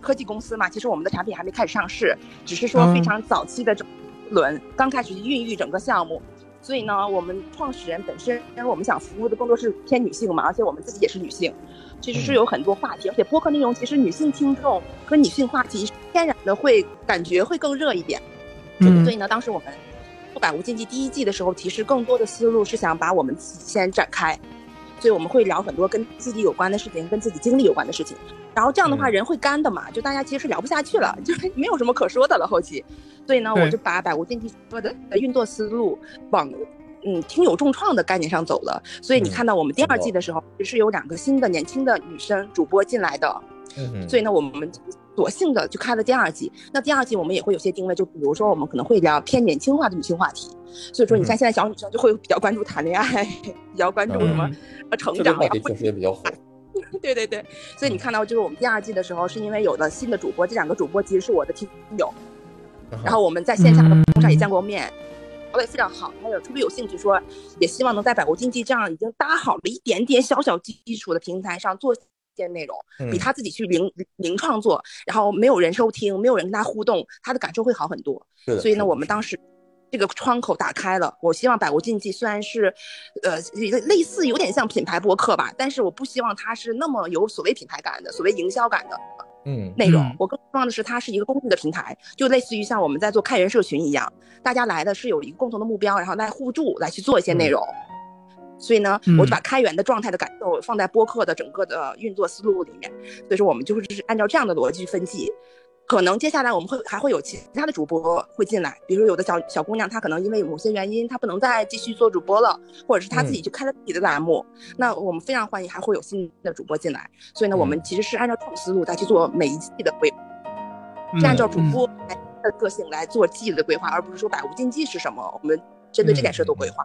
科技公司嘛，其实我们的产品还没开始上市，只是说非常早期的这轮刚开始孕育整个项目，所以呢，我们创始人本身，因为我们想服务的更多是偏女性嘛，而且我们自己也是女性。其实是有很多话题，而且播客内容其实女性听众和女性话题天然的会感觉会更热一点。嗯，所以呢，当时我们做《百无禁忌》第一季的时候，其实更多的思路是想把我们自己先展开，所以我们会聊很多跟自己有关的事情，跟自己经历有关的事情。然后这样的话，人会干的嘛，就大家其实是聊不下去了，就没有什么可说的了。后期，所以呢，我就把《百无禁忌》说的运作思路往。嗯，听友重创的概念上走了，所以你看到我们第二季的时候，是有两个新的年轻的女生主播进来的，嗯所以呢，我们索性的就开了第二季。那第二季我们也会有些定位，就比如说我们可能会聊偏年轻化的女性话题。所以说，你看现在小女生就会比较关注谈恋爱，比较关注什么呃成长呀，确实也比较火。对对对，所以你看到就是我们第二季的时候，是因为有了新的主播，这两个主播其实是我的听友，然后我们在线下的上也见过面。聊得非常好，他也特别有兴趣说，也希望能在百国经济这样已经搭好了一点点小小基础的平台上做些内容，比他自己去零零创作，然后没有人收听，没有人跟他互动，他的感受会好很多。所以呢，我们当时这个窗口打开了。我希望百无禁忌虽然是，呃，类似有点像品牌播客吧，但是我不希望它是那么有所谓品牌感的，所谓营销感的。嗯，内容我更希望的是它是一个公益的平台，就类似于像我们在做开源社群一样，大家来的是有一个共同的目标，然后来互助来去做一些内容。所以呢，嗯我就把开源的状态的感受放在播客的整个的运作思路里面。所以说，我们就是按照这样的逻辑去分析。可能接下来我们会还会有其他的主播会进来，比如有的小小姑娘，她可能因为某些原因，她不能再继续做主播了，或者是她自己去开了自己的栏目，那我们非常欢迎还会有新的主播进来。所以呢，我们其实是按照这种思路再去做每一季的规划。是按照主嗯播的个性来做季的规划，而不是说百无禁忌是什么，我们针对这件事做规划。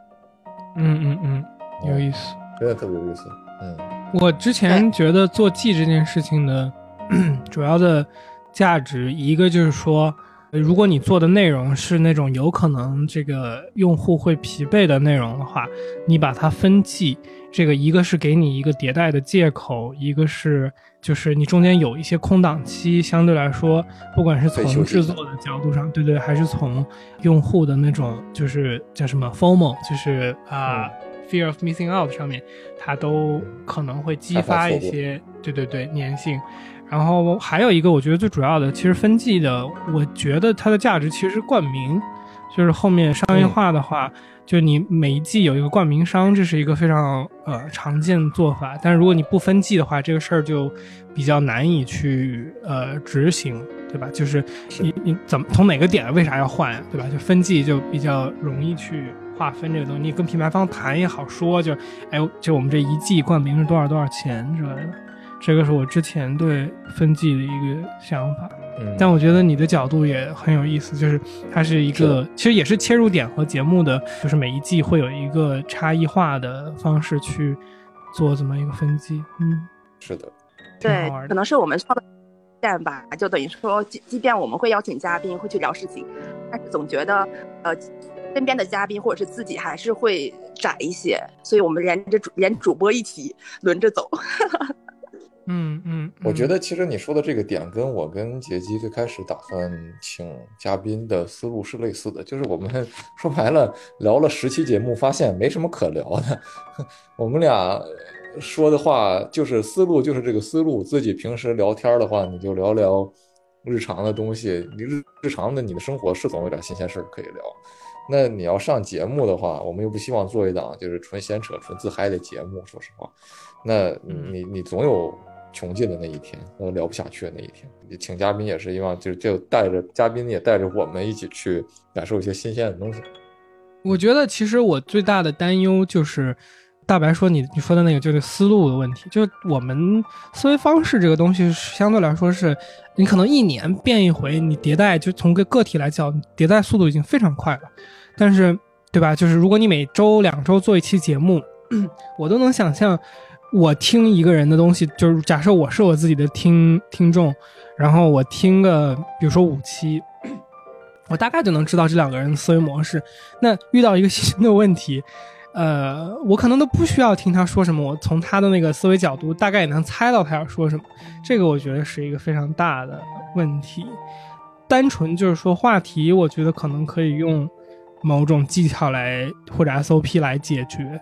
嗯嗯嗯，有意思。真的特别有意思。嗯我之前觉得做季这件事情的 主要的价值，一个就是说，呃如果你做的内容是那种有可能这个用户会疲惫的内容的话，你把它分季，这个一个是给你一个迭代的借口，一个是就是你中间有一些空档期，相对来说，不管是从制作的角度上，对对，还是从用户的那种就是叫什么 FOMO，就是啊、fear of missing out 上面，它都可能会激发一些对对对粘性。然后还有一个，我觉得最主要的，其实分季的，我觉得它的价值其实是冠名，就是后面商业化的话，就你每一季有一个冠名商，这是一个非常呃常见的做法。但是如果你不分季的话，这个事儿就比较难以去呃执行，对吧？就是你你怎么从哪个点为啥要换，对吧？就分季就比较容易去划分这个东西，你跟品牌方谈也好说，就哎，就我们这一季冠名是多少多少钱之类的。这个是我之前对分季的一个想法，嗯，但我觉得你的角度也很有意思，就是它是一个，其实也是切入点和节目的，就是每一季会有一个差异化的方式去做这么一个分季，嗯，是的，挺对好玩，的。可能是我们创的线吧，就等于说，即即便我们会邀请嘉宾，会去聊事情，但是总觉得，呃，身边的嘉宾或者是自己还是会窄一些，所以我们连着主连主播一起轮着走。嗯嗯，嗯我觉得其实你说的这个点，跟我跟杰基最开始打算请嘉宾的思路是类似的，就是我们 说白了聊了十期节目，发现没什么可聊的。我们俩说的话就是思路，就是这个思路。自己平时聊天的话，你就聊聊日常的东西，你日日常的你的生活是总有点新鲜事儿可以聊。那你要上节目的话，我们又不希望做一档就是纯闲扯、纯自嗨的节目，说实话，那嗯你你总有穷尽的那一天，呃，聊不下去的那一天。请嘉宾也是希望就就带着嘉宾也带着我们一起去感受一些新鲜的东西。我觉得其实我最大的担忧就是，大白说你你说的那个就是思路的问题，就是我们思维方式这个东西相对来说是，你可能一年变一回，你迭代就从个个体来讲，迭代速度已经非常快了，但是对吧？就是如果你每周两周做一期节目，我都能想象。我听一个人的东西，就是假设我是我自己的听听众，然后我听个比如说五期，我大概就能知道这两个人的思维模式。那遇到一个新的问题，呃，我可能都不需要听他说什么，我从他的那个思维角度大概也能猜到他要说什么。这个我觉得是一个非常大的问题。单纯就是说话题，我觉得可能可以用某种技巧来或者 SOP 来解决。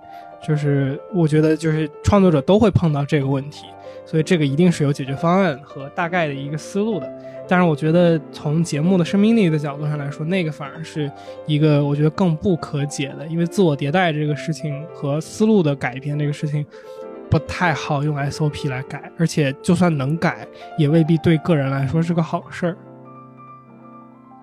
就是我觉得就是创作者都会碰到这个问题，所以这个一定是有解决方案和大概的一个思路的。但是我觉得从节目的生命力的角度上来说，那个反而是一个我觉得更不可解的，因为自我迭代这个事情和思路的改变这个事情不太好用 SOP 来改，而且就算能改，也未必对个人来说是个好事儿。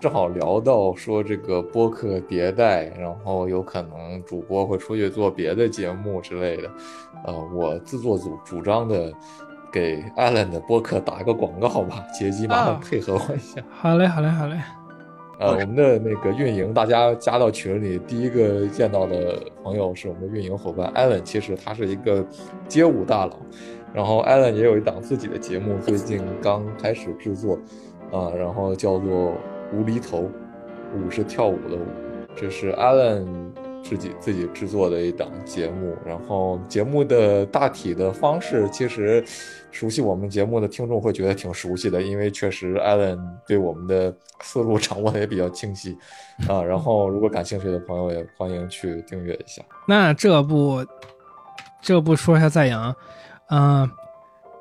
正好聊到说这个播客迭代，然后有可能主播会出去做别的节目之类的。呃，我自作主主张的给 Allen 的播客打一个广告吧，杰基麻烦啊配合我一下。好嘞，好嘞，好嘞。呃，我们的那个运营，大家加到群里，第一个见到的朋友是我们的运营伙伴 Allen。其实他是一个街舞大佬，然后 Allen 也有一档自己的节目，最近刚开始制作，啊、然后叫做无厘头，舞是跳舞的舞，这是 Allen 自己自己制作的一档节目。然后节目的大体的方式，其实熟悉我们节目的听众会觉得挺熟悉的，因为确实 Allen 对我们的思路掌握的也比较清晰啊。然后如果感兴趣的朋友，也欢迎去订阅一下。那这部这部说一下赞扬，嗯、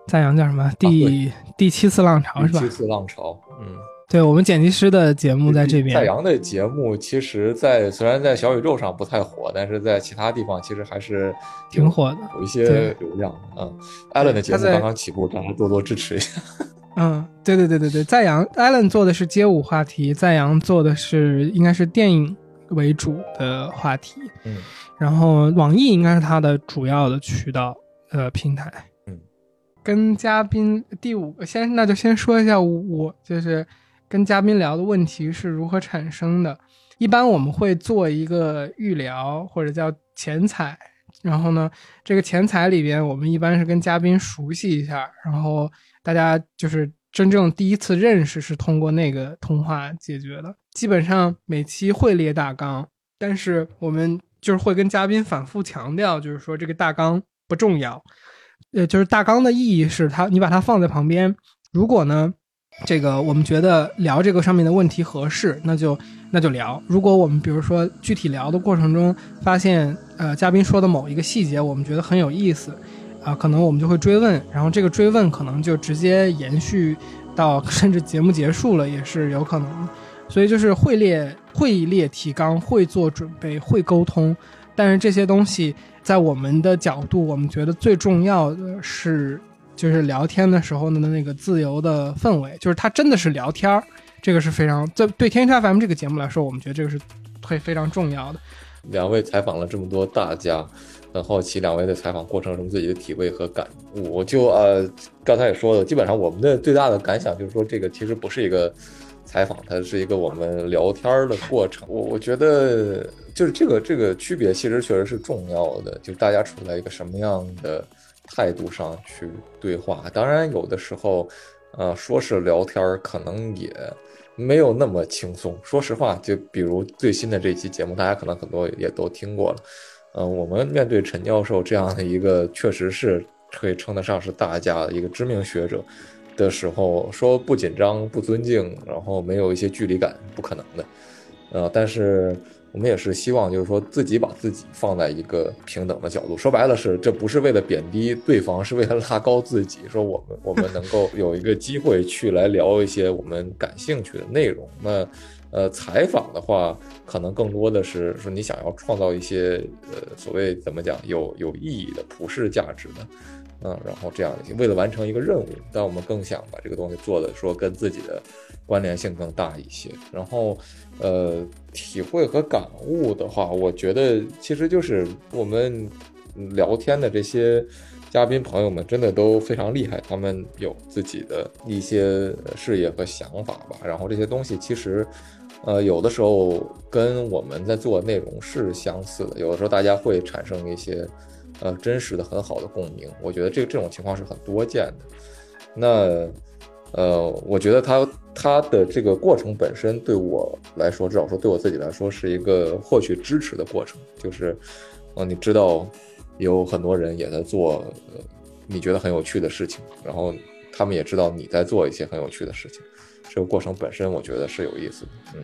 赞扬叫什么？第、第七次浪潮是吧第七？次浪潮，嗯，对我们剪辑师的节目在这边。在阳的节目，其实，在虽然在小宇宙上不太火，但是在其他地方其实还是挺火的，有一些流量的。嗯，艾伦的节目刚刚起步，大家多多支持一下。嗯，对对对对对，在阳艾伦做的是街舞话题，在阳做的是应该是电影为主的话题。嗯，然后网易应该是他的主要的渠道呃平台。嗯，跟嘉宾第五个先那就先说一下我就是。跟嘉宾聊的问题是如何产生的？一般我们会做一个预聊或者叫前采，然后呢，这个前采里边我们一般是跟嘉宾熟悉一下，然后大家就是真正第一次认识是通过那个通话解决的。基本上每期会列大纲，但是我们就是会跟嘉宾反复强调，就是说这个大纲不重要，呃，就是大纲的意义是它你把它放在旁边，如果呢？这个我们觉得聊这个上面的问题合适，那就那就聊。如果我们比如说具体聊的过程中发现，呃，嘉宾说的某一个细节我们觉得很有意思，啊，可能我们就会追问，然后这个追问可能就直接延续到 甚至节目结束了也是有可能。所以就是会列会列提纲，会做准备，会沟通，但是这些东西在我们的角度，我们觉得最重要的是。就是聊天的时候的那个自由的氛围，就是他真的是聊天儿，这个是非常在对天天 FM 这个节目来说，我们觉得这个是会非常重要的。两位采访了这么多大家，很好奇两位的采访过程中自己的体会和感悟。我就呃刚才也说了，基本上我们的最大的感想就是说，这个其实不是一个采访，它是一个我们聊天儿的过程。我我觉得就是这个这个区别其实确实是重要的，就是大家处在一个什么样的。态度上去对话，当然有的时候，呃，说是聊天，可能也没有那么轻松。说实话，就比如最新的这期节目，大家可能很多也都听过了。嗯，我们面对陈教授这样的一个，确实是可以称得上是大家的一个知名学者的时候，说不紧张、不尊敬，然后没有一些距离感，不可能的。呃，但是。我们也是希望，就是说自己把自己放在一个平等的角度。说白了是，这不是为了贬低对方，是为了拉高自己。说我们我们能够 有一个机会去来聊一些我们感兴趣的内容。那，呃，采访的话，可能更多的是说你想要创造一些呃所谓怎么讲有有意义的普世价值的，嗯，然后这样为了完成一个任务，但我们更想把这个东西做的说跟自己的。关联性更大一些，然后，呃，体会和感悟的话，我觉得其实就是我们聊天的这些嘉宾朋友们真的都非常厉害，他们有自己的一些事业和想法吧。然后这些东西其实，呃，有的时候跟我们在做内容是相似的，有的时候大家会产生一些呃真实的很好的共鸣。我觉得这这种情况是很多见的。那。呃，我觉得他他的这个过程本身对我来说，至少说对我自己来说，是一个获取支持的过程。就是，呃，你知道，有很多人也在做，呃，你觉得很有趣的事情，然后他们也知道你在做一些很有趣的事情。这个过程本身，我觉得是有意思的。嗯，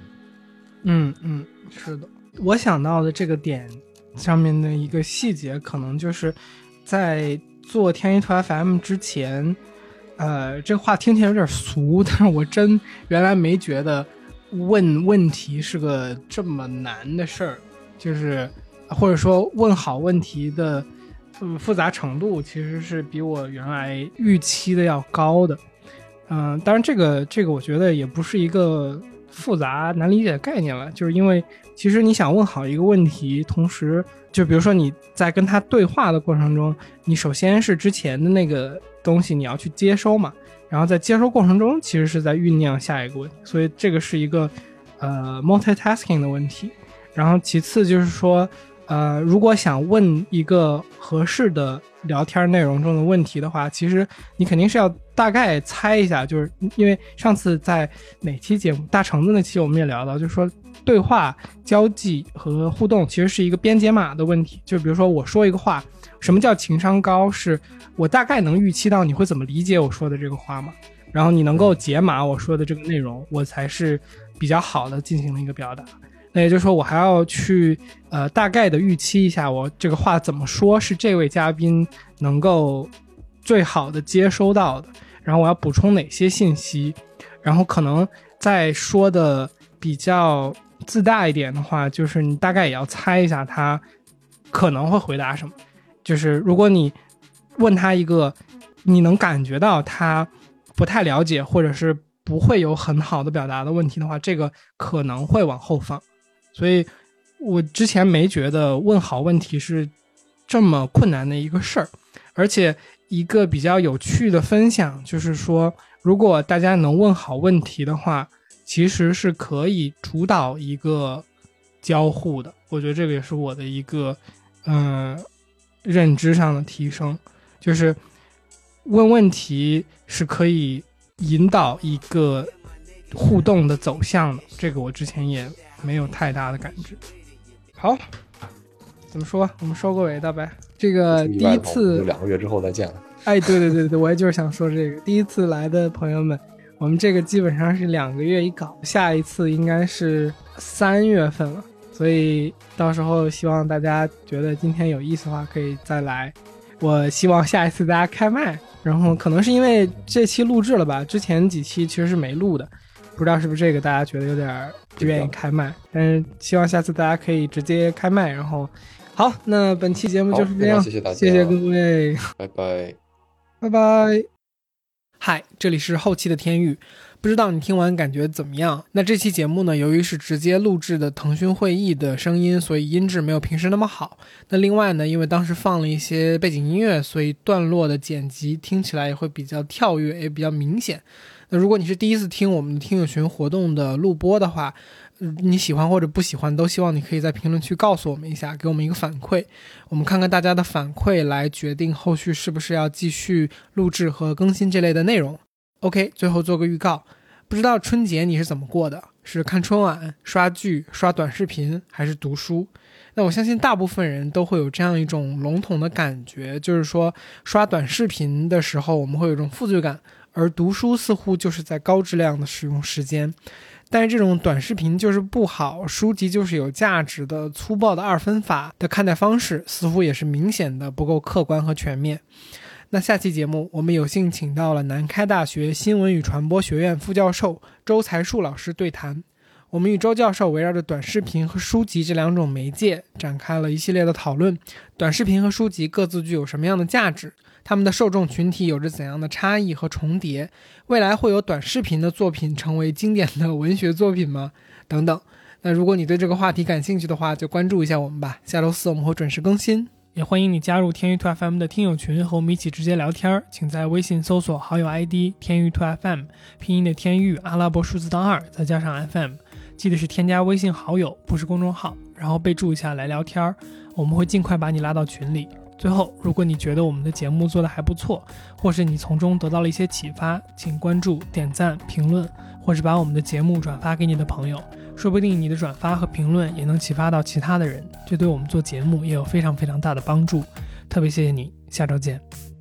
嗯嗯，是的。我想到的这个点上面的一个细节，可能就是在做天一图 FM 之前。呃，这话听起来有点俗，但是我真原来没觉得问问题是个这么难的事儿，就是或者说问好问题的复杂程度其实是比我原来预期的要高的。嗯，当然这个这个我觉得也不是一个复杂难理解的概念了，就是因为其实你想问好一个问题，同时就比如说你在跟他对话的过程中，你首先是之前的那个。东西你要去接收嘛，然后在接收过程中，其实是在酝酿下一个问题，所以这个是一个呃 multitasking 的问题。然后其次就是说，呃，如果想问一个合适的聊天内容中的问题的话，其实你肯定是要大概猜一下，就是因为上次在哪期节目大橙子那期我们也聊到，就是说对话交际和互动其实是一个编解码的问题，就比如说我说一个话。什么叫情商高？是我大概能预期到你会怎么理解我说的这个话吗？然后你能够解码我说的这个内容，我才是比较好的进行了一个表达。那也就是说，我还要去呃大概的预期一下我这个话怎么说，是这位嘉宾能够最好的接收到的。然后我要补充哪些信息？然后可能。再说的比较自大一点的话，就是你大概也要猜一下他可能会回答什么。就是如果你问他一个你能感觉到他不太了解，或者是不会有很好的表达的问题的话，这个可能会往后放。所以我之前没觉得问好问题是这么困难的一个事儿，而且一个比较有趣的分享就是说，如果大家能问好问题的话，其实是可以主导一个交互的。我觉得这个也是我的一个嗯、认知上的提升，就是问问题是可以引导一个互动的走向的。这个我之前也没有太大的感知。好，怎么说？我们收个尾的呗。这个第一次就两个月之后再见了。哎，对对对对，我也就是想说这个，第一次来的朋友们，我们这个基本上是两个月一搞，下一次应该是三月份了，所以到时候希望大家觉得今天有意思的话，可以再来。我希望下一次大家开麦，然后可能是因为这期录制了吧，之前几期其实是没录的，不知道是不是这个大家觉得有点儿不愿意开麦，但是希望下次大家可以直接开麦，然后好，那本期节目就是这样，谢谢大家谢谢各位。拜拜。拜拜。嗨，这里是后期的天域，不知道你听完感觉怎么样？那这期节目呢，由于是直接录制的腾讯会议的声音，所以音质没有平时那么好。那另外呢，因为当时放了一些背景音乐，所以段落的剪辑听起来也会比较跳跃，也比较明显。那如果你是第一次听我们听友群活动的录播的话，你喜欢或者不喜欢，都希望你可以在评论区告诉我们一下，给我们一个反馈。我们看看大家的反馈，来决定后续是不是要继续录制和更新这类的内容。OK，最后做个预告，不知道春节你是怎么过的？是看春晚、刷剧、刷短视频，还是读书？那我相信大部分人都会有这样一种笼统的感觉，就是说刷短视频的时候，我们会有一种负罪感，而读书似乎就是在高质量的使用时间。但是这种短视频就是不好，书籍就是有价值的粗暴的二分法的看待方式，似乎也是明显的不够客观和全面。那下期节目，我们有幸请到了南开大学新闻与传播学院副教授周才树老师对谈。我们与周教授围绕着短视频和书籍这两种媒介展开了一系列的讨论。短视频和书籍各自具有什么样的价值？他们的受众群体有着怎样的差异和重叠？未来会有短视频的作品成为经典的文学作品吗？等等。那如果你对这个话题感兴趣的话，就关注一下我们吧。下周四我们会准时更新，也欢迎你加入天域 to FM 的听友群，和我们一起直接聊天儿。请在微信搜索好友 ID 天域 to FM，拼音的天域，阿拉伯数字的二，再加上 FM，记得是添加微信好友，不是公众号，然后备注一下来聊天儿，我们会尽快把你拉到群里。最后，如果你觉得我们的节目做得还不错，或是你从中得到了一些启发，请关注、点赞、评论，或是把我们的节目转发给你的朋友。说不定你的转发和评论也能启发到其他的人，这对我们做节目也有非常非常大的帮助。特别谢谢你，下周见。